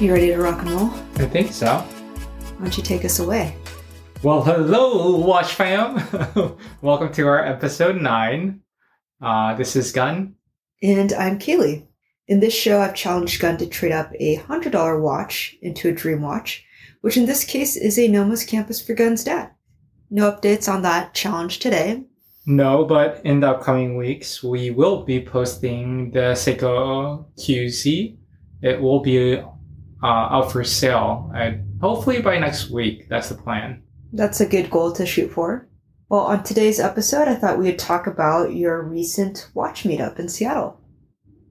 You ready to rock and roll? I think so. Why don't you take us away? Well, hello, Watch fam. Welcome to our episode nine. Uh, this is Gun. And I'm Kaylee. In this show, I've challenged Gun to trade up a $100 watch into a dream watch, which in this case is a Nomos Campus for Gun's dad. No updates on that challenge today. No, but in the upcoming weeks, we will be posting the Seiko QZ. It will be uh, out for sale, and hopefully by next week. That's the plan. That's a good goal to shoot for. Well, on today's episode, I thought we would talk about your recent watch meetup in Seattle.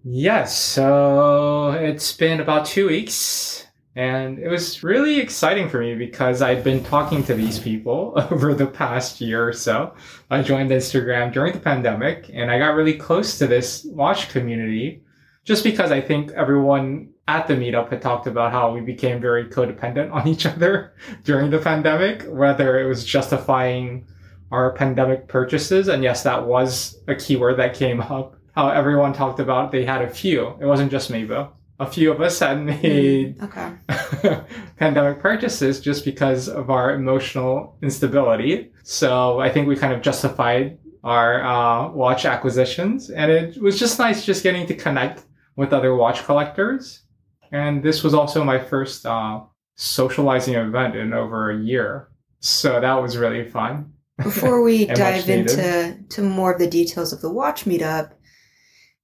Yes, so it's been about two weeks, and it was really exciting for me because I'd been talking to these people over the past year or so. I joined Instagram during the pandemic, and I got really close to this watch community just because I think everyone at the meetup had talked about how we became very codependent on each other during the pandemic, whether it was justifying our pandemic purchases. And yes, that was a keyword that came up how everyone talked about they had a few. It wasn't just me, though. A few of us had made Okay. pandemic purchases just because of our emotional instability. So I think we kind of justified our uh, watch acquisitions, and it was just nice just getting to connect with other watch collectors. And this was also my first uh, socializing event in over a year, so that was really fun. Before we dive into to more of the details of the watch meetup,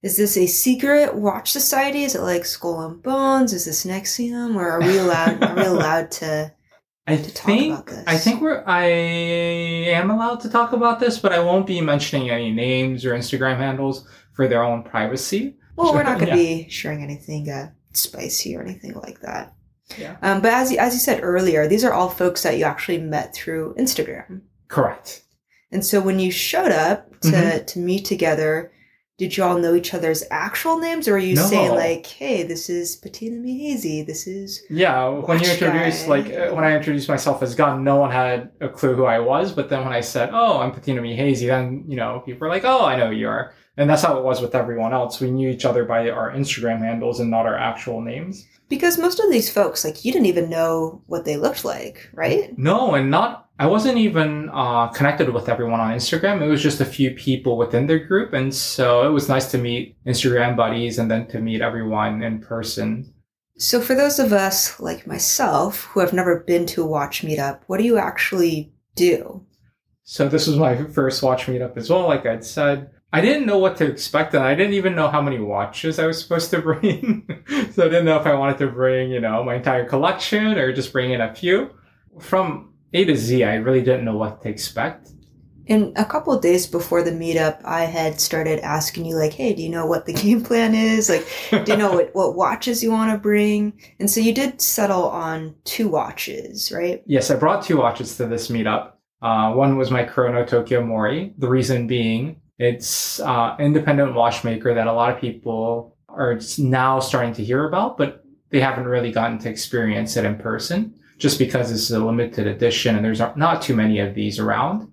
is this a secret watch society? Is it like Skull and Bones? Is this NXIVM? Or are we allowed are we allowed to I to talk think about this. I think we're I am allowed to talk about this, but I won't be mentioning any names or Instagram handles for their own privacy. Well, we're not gonna Yeah. be sharing anything uh, spicy or anything like that. Yeah. Um, but as you, as you said earlier, these are all folks that you actually met through Instagram. Correct. And so when you showed up to, Mhm. to meet together, did you all know each other's actual names, or are you No. saying like, "Hey, this is Patina Mihazy. This is Yeah, when you introduced, guy. like, uh, when I introduced myself as Gun, no one had a clue who I was. But then when I said, "Oh, I'm Patina Mihazy," then you know people were like, "Oh, I know who you are," and that's how it was with everyone else. We knew each other by our Instagram handles and not our actual names. because most of these folks, like, you didn't even know what they looked like, right? No, and not. I wasn't even uh, connected with everyone on Instagram. It was just a few people within their group, and so it was nice to meet Instagram buddies and then to meet everyone in person. So for those of us like myself who have never been to a watch meetup, what do you actually do? So this was my first watch meetup as well. Like I'd said, I didn't know what to expect, and I didn't even know how many watches I was supposed to bring. so I didn't know if I wanted to bring, you know, my entire collection or just bring in a few. From A to Z, I really didn't know what to expect. And a couple of days before the meetup, I had started asking you, like, hey, do you know what the game plan is? Like, do you know what, what watches you want to bring? And so you did settle on two watches, right? Yes, I brought two watches to this meetup. Uh, one was my Kurono Tokyo Mori. The reason being, it's uh, independent watchmaker that a lot of people are now starting to hear about, but they haven't really gotten to experience it in person, just because it's a limited edition and there's not too many of these around.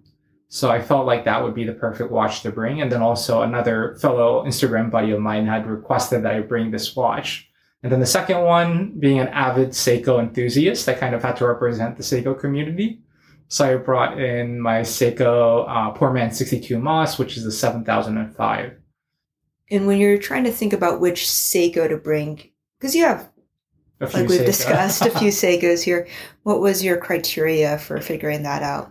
So I felt like that would be the perfect watch to bring. And then also another fellow Instagram buddy of mine had requested that I bring this watch. And then the second one, being an avid Seiko enthusiast, I kind of had to represent the Seiko community. So I brought in my Seiko uh, Poor Man 62MAS, which is the 7005. And when you're trying to think about which Seiko to bring, because you have, A few like we've Seiko. discussed, a few Seikos here, what was your criteria for figuring that out?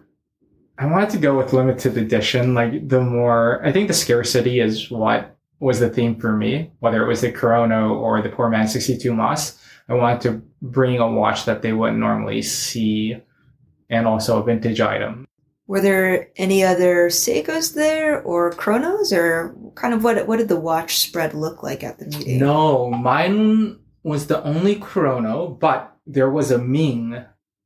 I wanted to go with limited edition. Like the more, I think the scarcity is what was the theme for me, whether it was the Kurono or the Poor Man 62MAS. I wanted to bring a watch that they wouldn't normally see and also a vintage item. Were there any other Seikos there or Kuronos or kind of what what did the watch spread look like at the meeting? No, mine was the only Kurono, but there was a Ming,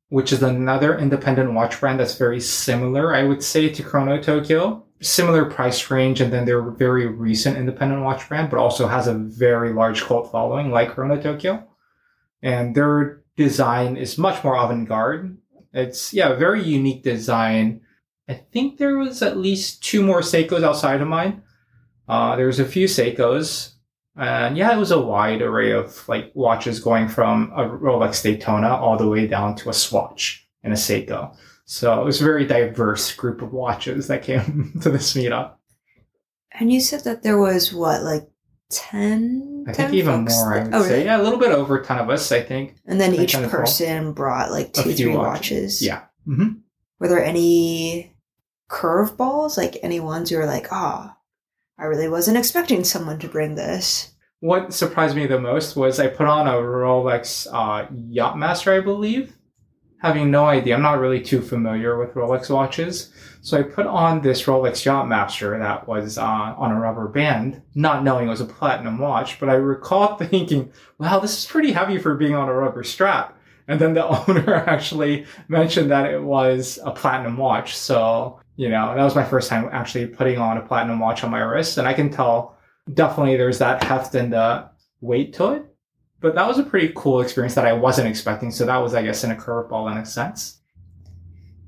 which is another independent watch brand that's very similar, I would say, to Kurono Tokyo. Similar price range, and then they're a very recent independent watch brand, but also has a very large cult following like Kurono Tokyo. And their design is much more avant-garde. It's yeah, very unique design. I think there was at least two more Seikos outside of mine. Uh, there was a few Seikos, And yeah, it was a wide array of like watches going from a Rolex Daytona all the way down to a Swatch and a Seiko. So it was a very diverse group of watches that came to this meetup. And you said that there was what, like 10? I 10 think even more, I would oh, say. really? Yeah, a little bit over 10 of us, I think. And then each 10 to 12. person brought like two, three watches. watches. Yeah. hmm Were there any curveballs? Like any ones you were like, oh, I really wasn't expecting someone to bring this. What surprised me the most was I put on a Rolex uh, Yachtmaster, I believe, having no idea. I'm not really too familiar with Rolex watches. So I put on this Rolex Yachtmaster that was uh, on a rubber band, not knowing it was a platinum watch. But I recall thinking, wow, this is pretty heavy for being on a rubber strap. And then the owner actually mentioned that it was a platinum watch. So, you know, that was my first time actually putting on a platinum watch on my wrist. And I can tell definitely there's that heft and the weight to it. But that was a pretty cool experience that I wasn't expecting. So that was, I guess, in a curveball in a sense.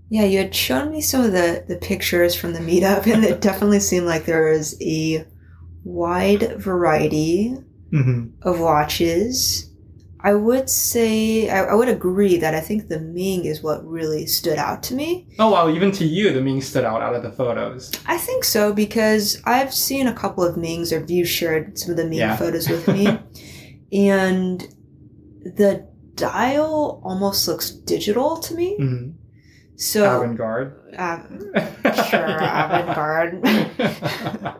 Yeah, you had shown me some of the, the pictures from the meetup, and it definitely seemed like there was a wide variety Mm-hmm. of watches. I would say, I, I would agree that I think the Ming is what really stood out to me. Oh, wow. Even to you, the Ming stood out out of the photos. I think so because I've seen a couple of Mings, or you shared some of the Ming Yeah. photos with me, and the dial almost looks digital to me. Mm-hmm. So, Avant garde. uh, sure, avant-garde.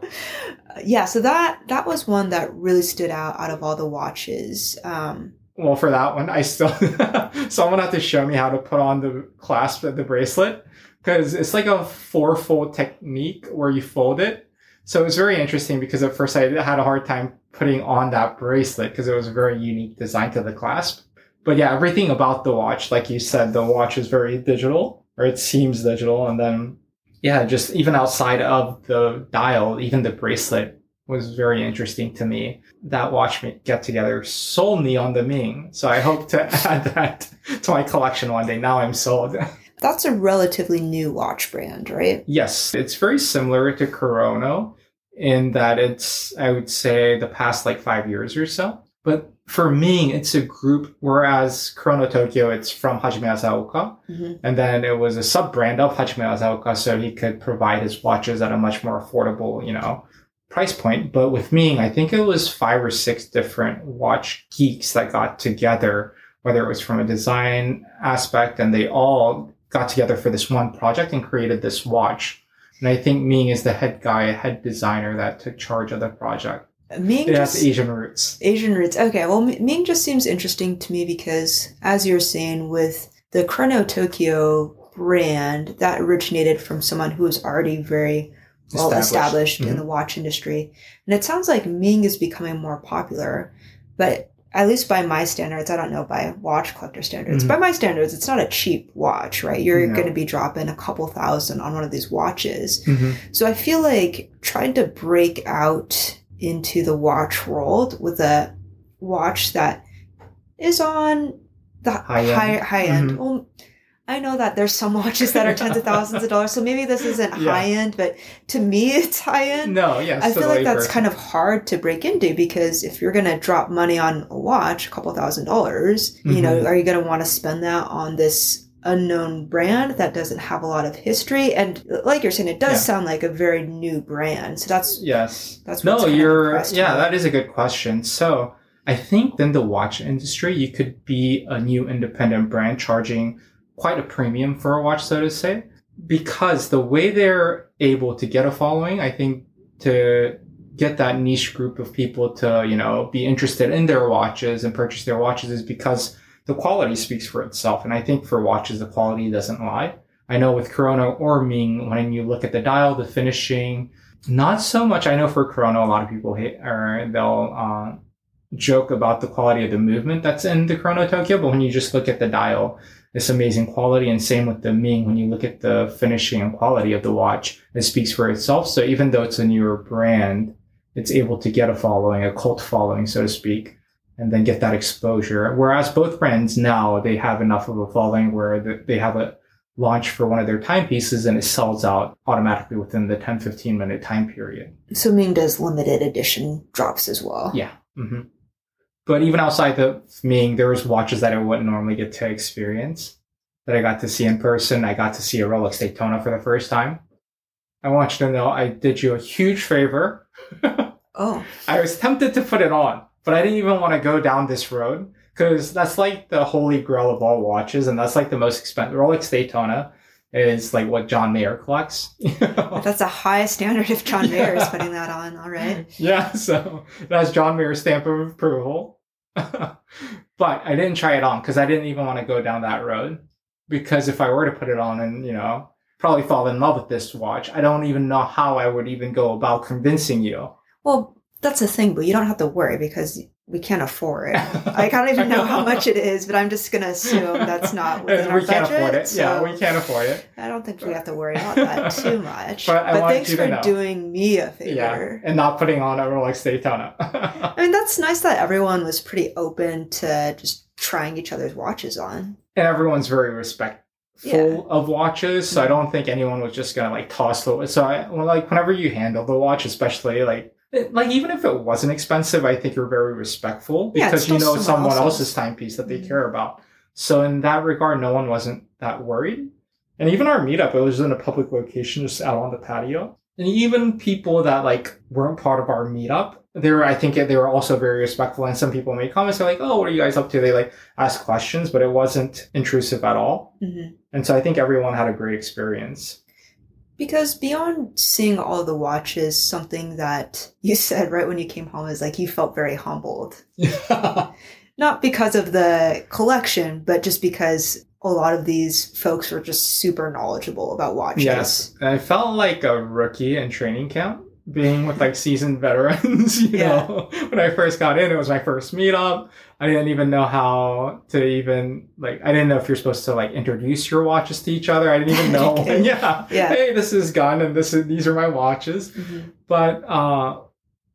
yeah, so that that was one that really stood out out of all the watches. Um, well, for that one, I still someone had to show me how to put on the clasp of the bracelet because it's like a four-fold technique where you fold it. So it was very interesting because at first I had a hard time putting on that bracelet because it was a very unique design to the clasp. But yeah, everything about the watch, like you said, the watch is very digital, or it seems digital, and then yeah, just even outside of the dial, even the bracelet was very interesting to me. That watch me get together sold me on the Ming, so I hope to add that to my collection one day. Now I'm sold. that's a relatively new watch brand, right? yes, it's very similar to Kurono in that it's I would say the past like five years or so. But for Ming, it's a group, whereas Kurono Tokyo, it's from Hajime Asaoka. Mhm. And then it was a sub brand of Hajime Asaoka, so he could provide his watches at a much more affordable, you know, price point. But with Ming, I think it was five or six different watch geeks that got together, whether it was from a design aspect, and they all got together for this one project and created this watch. And I think Ming is the head guy, head designer that took charge of the project. Ming It has just, Asian roots. Asian roots. Okay, well, Ming just seems interesting to me because, as you're saying, with the Kurono Tokyo brand, that originated from someone who was already very well established, in Mhm. the watch industry. And it sounds like Ming is becoming more popular, but at least by my standards, I don't know by watch collector standards. Mhm. By my standards, it's not a cheap watch, right? You're No. going to be dropping a couple thousand on one of these watches. Mhm. So I feel like trying to break out into the watch world with a watch that is on the High high end. high, end. Mhm. Well, I know that there's some watches that are tens of thousands of dollars, so maybe this isn't Yeah. high end, but to me it's high end. No, yes. I feel like that's kind of hard to break into because if you're going to drop money on a watch, a couple thousand dollars, you know, Mhm. are you going to want to spend that on this unknown brand that doesn't have a lot of history? And like you're saying, it does Yeah. sound like a very new brand. So that's Yes. that's what's no, you're yeah, me. that is a good question. So I think in the watch industry, you could be a new independent brand charging quite a premium for a watch, so to say, because the way they're able to get a following, I think to get that niche group of people to, you know, be interested in their watches and purchase their watches is because the quality speaks for itself. And I think for watches, the quality doesn't lie. I know with Kurono or Ming, when you look at the dial, the finishing, not so much. I know for Kurono, a lot of people hate or they'll uh, joke about the quality of the movement that's in the Kurono Tokyo, but when you just look at the dial, it's amazing quality. And same with the Ming, when you look at the finishing and quality of the watch, it speaks for itself. So even though it's a newer brand, it's able to get a following, a cult following, so to speak, and then get that exposure. Whereas both brands now, they have enough of a following where they have a launch for one of their timepieces and it sells out automatically within the 10 15 minute time period. So Ming does limited edition drops as well. Yeah. hmm But even outside the Ming, there was watches that I wouldn't normally get to experience that I got to see in person. I got to see a Rolex Daytona for the first time. I want you to know I did you a huge favor. Oh, I was tempted to put it on, but I didn't even want to go down this road because that's like the holy grail of all watches, and that's like the most expensive. Rolex Daytona is like what John Mayer collects. that's the highest standard if John Mayer is putting that on. All right. Yeah, so that's John Mayer's stamp of approval. but I didn't try it on because I didn't even want to go down that road. Because if I were to put it on and, you know, probably fall in love with this watch, I don't even know how I would even go about convincing you. Well, that's the thing, but you don't have to worry because we can't afford it. I don't even know how much it is, but I'm just gonna assume that's not within our we can't budget. afford it. yeah, we can't afford it. I don't think we have to worry about that too much. But but thanks to for know. doing me a Yeah, favor. and not putting on a Rolex Daytona. I mean, that's nice that everyone was pretty open to just trying each other's watches on. and everyone's very respectful Yeah. of watches so i mm-hmm. don't think anyone was just gonna like toss the so i well, like whenever you handle the watch especially like like even if it wasn't expensive i think you're very respectful Yeah, because you still know someone someone else's. timepiece that they Mhm. care about. So in that regard no one wasn't that worried. And even our meetup it was in a public location just out on the patio. And even people that like weren't part of our meetup they were i think they were also very respectful. And some people made comments like oh what are you guys up to? They like ask questions but it wasn't intrusive at all. Hmm and so I think everyone had a great experience. Because beyond seeing all the watches, something that you said right when you came home is like you felt very humbled. Not because of the collection, but just because a lot of these folks were just super knowledgeable about watches. yes. I felt like a rookie in training camp being with like seasoned veterans, you Yeah. know. When I first got in, it was my first meetup. I didn't even know how to even like I didn't know if you're supposed to like introduce your watches to each other. I didn't even know. Okay. yeah. Yeah. Hey, this is Gun and this is these are my watches. Mhm. But uh,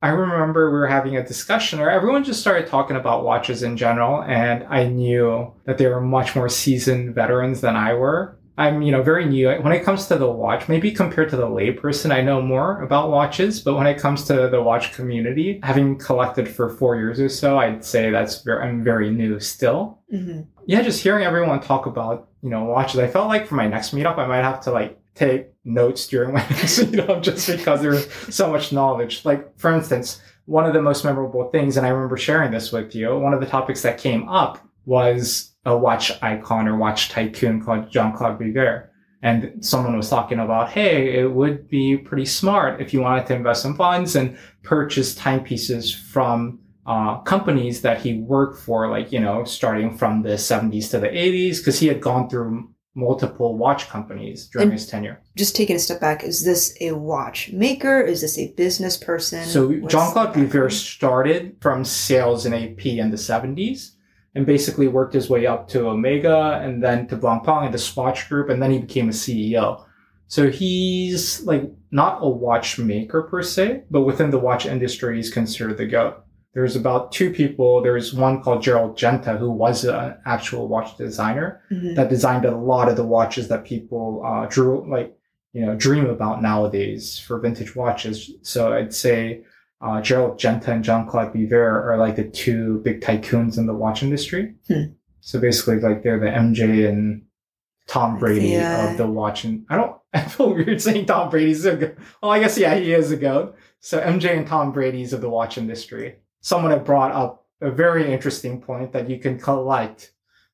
I remember we were having a discussion, or everyone just started talking about watches in general, and I knew that they were much more seasoned veterans than I were. I'm, you know, very new when it comes to the watch. Maybe compared to the layperson, I know more about watches, but when it comes to the watch community, having collected for four years or so, I'd say that's very, I'm very new still Mhm. yeah, just hearing everyone talk about, you know, watches, I felt like for my next meetup, I might have to like take notes during my next meetup just because there's so much knowledge. Like, for instance, one of the most memorable things, and I remember sharing this with you, one of the topics that came up was a watch icon or watch tycoon called Jean Claude Biver. And someone was talking about, hey, it would be pretty smart if you wanted to invest in funds and purchase timepieces from uh, companies that he worked for, like, you know, starting from the 70s to the 80s, because he had gone through multiple watch companies during And- his tenure. Just taking a step back, is this a watch maker? Is this a business person? So What's Jean Claude Biver started from sales in AP in the 70s and basically worked his way up to Omega and then to Blancpain and the Swatch Group, and then he became a CEO. So he's like not a watchmaker per se, but within the watch industry, he's considered the GOAT. There's about two people. There's one called Gerald Genta, who was an actual watch designer Mhm. that designed a lot of the watches that people uh, drew like you know dream about nowadays for vintage watches. So I'd say uh, Gerald Genta and Jean Claude Biver are like the two big tycoons in the watch industry. Hmm. So basically, like they're the MJ and Tom Brady Yeah. of the watch. And I don't. I feel weird saying Tom Brady's a goat. Well, I guess yeah, he is a goat. So MJ and Tom Brady's of the watch industry. Someone had brought up a very interesting point that you can collect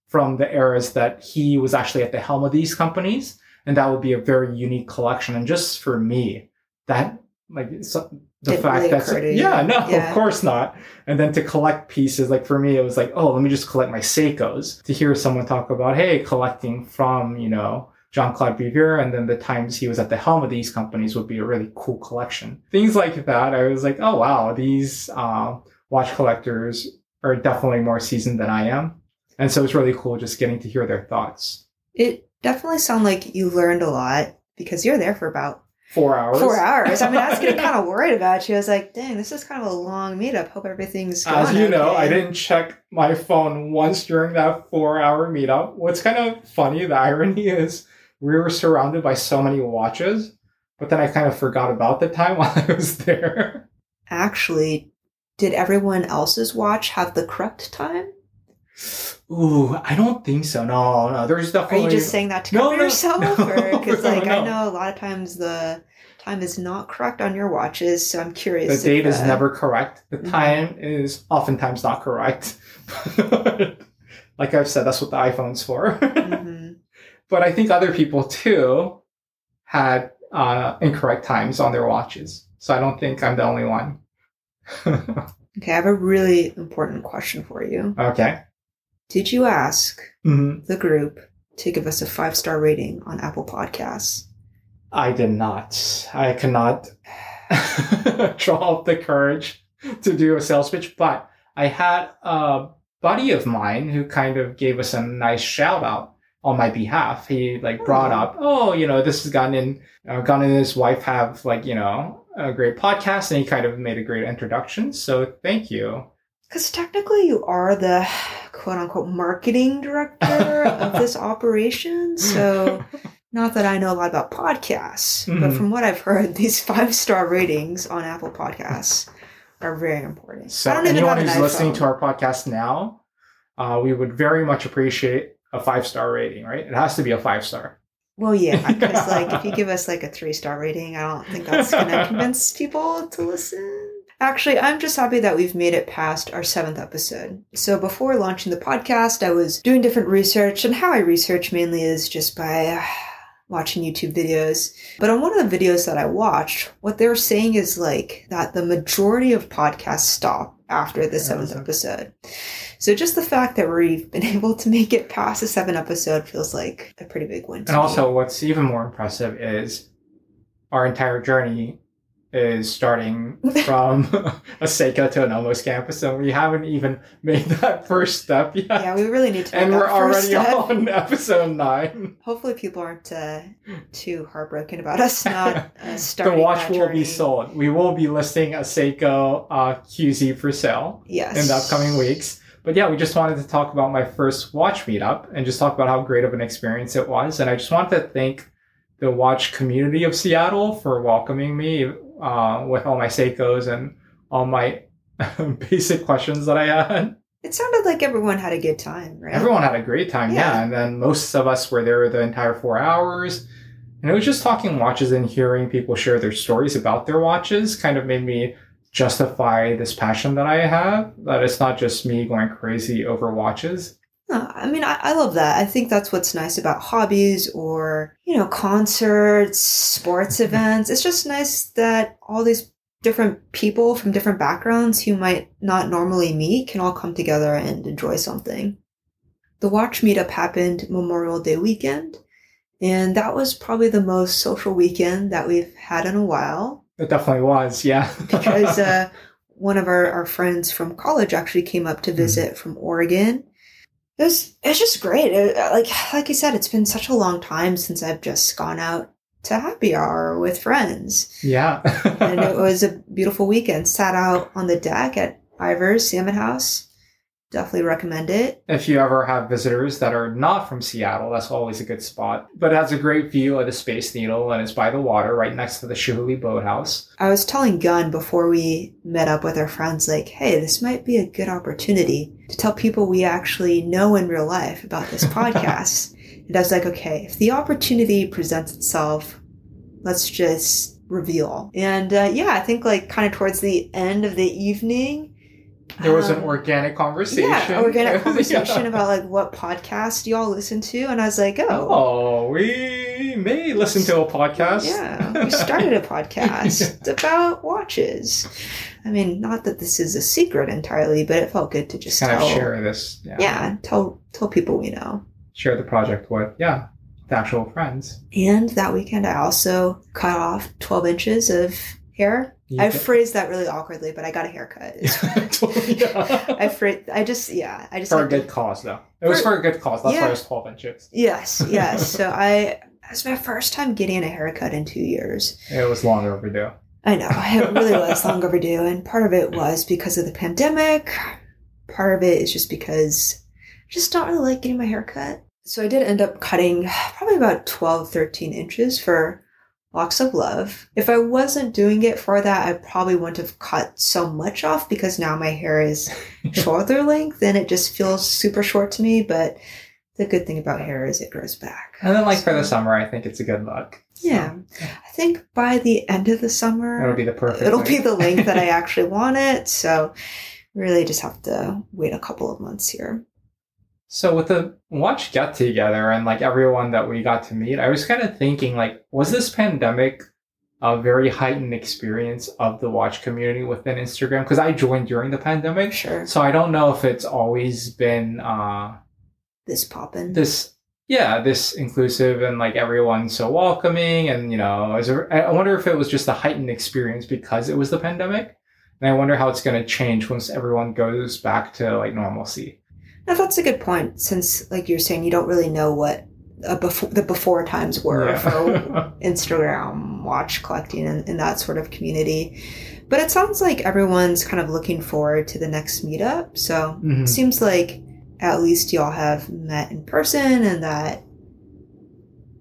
from the eras that he was actually at the helm of these companies, and that would be a very unique collection. And just for me, that like so, the Didn't fact really that occur to you. yeah, no, Yeah. of course not. And then to collect pieces, like for me, it was like, oh, let me just collect my Seikos. To hear someone talk about, hey, collecting from you know Jean Claude Biver, and then the times he was at the helm of these companies would be a really cool collection. Things like that, I was like, oh wow, these uh, watch collectors are definitely more seasoned than I am. And so it's really cool just getting to hear their thoughts. It definitely sounded like you learned a lot because you're there for about Four hours. four hours. I mean, I was getting kind of worried about you. I was like, dang, this is kind of a long meetup. Hope everything's going As you know. I didn't check my phone once during that four hour meetup. What's kind of funny, the irony is we were surrounded by so many watches, but then I kind of forgot about the time while I was there. Actually, did everyone else's watch have the correct time? Ooh, I don't think so. No, no, there's definitely. Are you just saying that to No, cover no, yourself? no, Because, like, I know a lot of times the time is not correct on your watches, so I'm curious. the date if, is uh, never correct. The Mhm. time is oftentimes not correct. like I've said, that's what the iPhone's for. mhm. but I think other people too had uh, incorrect times on their watches. So I don't think I'm the only one. Okay, I have a really important question for you. okay. Did you ask hmm the group to give us a five star rating on Apple Podcasts? I did not. I cannot draw up the courage to do a sales pitch, but I had a buddy of mine who kind of gave us a nice shout out on my behalf. He like brought Oh. up, oh, you know, this has gotten in, uh, and his wife have like, you know, a great podcast and he kind of made a great introduction. So thank you. Because technically, you are the quote unquote marketing director of this operation. So, not that I know a lot about podcasts, but Mhm. from what I've heard, these five star ratings on Apple Podcasts are very important. So I don't even anyone an who's listening to our podcast now, uh, we would very much appreciate a five star rating, right? It has to be a five star. Well, yeah, because like if you give us like a three star rating, I don't think that's gonna convince people to listen. Actually, I'm just happy that we've made it past our seventh episode. So before launching the podcast, I was doing different research, and how I research mainly is just by uh, watching YouTube videos. But on one of the videos that I watched, what they were saying is like that the majority of podcasts stop after the seventh episode. So just the fact that we've been able to make it past the seventh episode feels like a pretty big win. And me. also, what's even more impressive is our entire journey is starting from a Seiko to a Nomos Campus, and we haven't even made that first step yet. yeah, we really need to. And we're already step. on episode nine. Hopefully, people aren't uh, too heartbroken about us not uh, the starting. watch that will journey. be sold. We will be listing a Seiko uh, QZ for sale. Yes. in the upcoming weeks. But yeah, we just wanted to talk about my first watch meetup and just talk about how great of an experience it was. And I just wanted to thank the watch community of Seattle for welcoming me uh, with all my Seikos and all my basic questions that I had. It sounded like everyone had a good time, right? Everyone had a great time, yeah. Yeah. And then most of us were there the entire four hours. And it was just talking watches and hearing people share their stories about their watches kind of made me justify this passion that I have. That it's not just me going crazy over watches. No, I mean, I, I love that. I think that's what's nice about hobbies or, you know, concerts, sports events. It's just nice that all these different people from different backgrounds who might not normally meet can all come together and enjoy something. The watch meetup happened Memorial Day weekend, and that was probably the most social weekend that we've had in a while It definitely was, yeah. because uh, one of our, our friends from college actually came up to visit from Oregon. It was it was just great. It- uh, like like you said, it's been such a long time since I've just gone out to happy hour with friends, yeah. and it was a beautiful weekend. Sat out on the deck at Ivar's Salmon House. Definitely recommend it. if you ever have visitors that are not from Seattle, that's always a good spot. But it has a great view of the Space Needle and it's by the water right next to the Chihuly Boathouse. I was telling Gunn before we met up with our friends, like, hey, this might be a good opportunity to tell people we actually know in real life about this podcast. and I was like, okay, if the opportunity presents itself, let's just reveal. And uh, yeah, I think like kind of towards the end of the evening, There was an um, organic conversation. yeah, organic conversation Yeah. about like what podcast y'all listen to, and I was like, oh, Oh, we may listen to a podcast. Yeah, we started a podcast about watches. I mean, not that this is a secret entirely, but it felt good to just kind tell, of share this. Yeah. yeah, tell tell people we know. Share the project with, yeah, the actual friends. And that weekend, I also cut off twelve inches of hair. You I phrased that really awkwardly, but I got a haircut. Totally, yeah. I phrased, I just yeah, I just for a like to- good cause, though. It was For- for a good cause. That's why it was 12 inches. yes, yes. so I it's my first time getting a haircut in two years. It was long overdue. I know. It really was long overdue. And part of it was because of the pandemic. Part of it is just because I just don't really like getting my hair cut. So I did end up cutting probably about 12, 13 inches for Locks of Love. If I wasn't doing it for that, I probably wouldn't have cut so much off because now my hair is shoulder length and it just feels super short to me. But the good thing about hair is it grows back. And then, like for the summer, I think it's a good look. So, Yeah. I think by the end of the summer, it'll be the perfect. it'll length. be the length that I actually want it. So really just have to wait a couple of months here. So with the watch get together and like everyone that we got to meet, I was kind of thinking like, was this pandemic a very heightened experience of the watch community within Instagram? Because I joined during the pandemic, Sure. so I don't know if it's always been uh, This poppin'. this, yeah, this inclusive and like everyone's so welcoming, and you know, is there, I wonder if it was just a heightened experience because it was the pandemic, and I wonder how it's going to change once everyone goes back to like normalcy. That's a good point, since like you're saying, you don't really know what before the before times were for Instagram watch collecting and, and that sort of community. But it sounds like everyone's kind of looking forward to the next meetup. So Mhm. it seems like at least y'all have met in person and that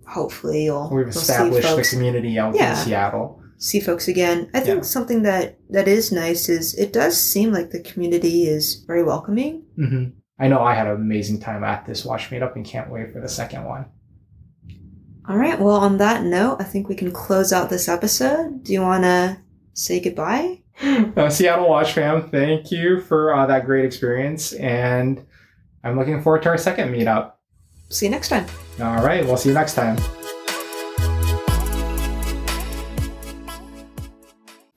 hopefully you'll, We've you'll established the community out Yeah. in Seattle. see folks again. I think Yeah. something that that is nice is it does seem like the community is very welcoming. hmm I know I had an amazing time at this watch meetup and can't wait for the second one. All right. Well, on that note, I think we can close out this episode. Do you want to say goodbye? Uh, Seattle Watch fam, thank you for uh, that great experience, and I'm looking forward to our second meetup. See you next time. All right, we'll see you next time.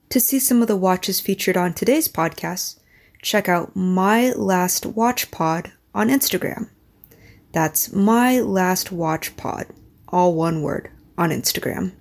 To see some of the watches featured on today's podcast, check out My Last Watch Pod on Instagram. That's My Last Watch Pod, all one word, on Instagram.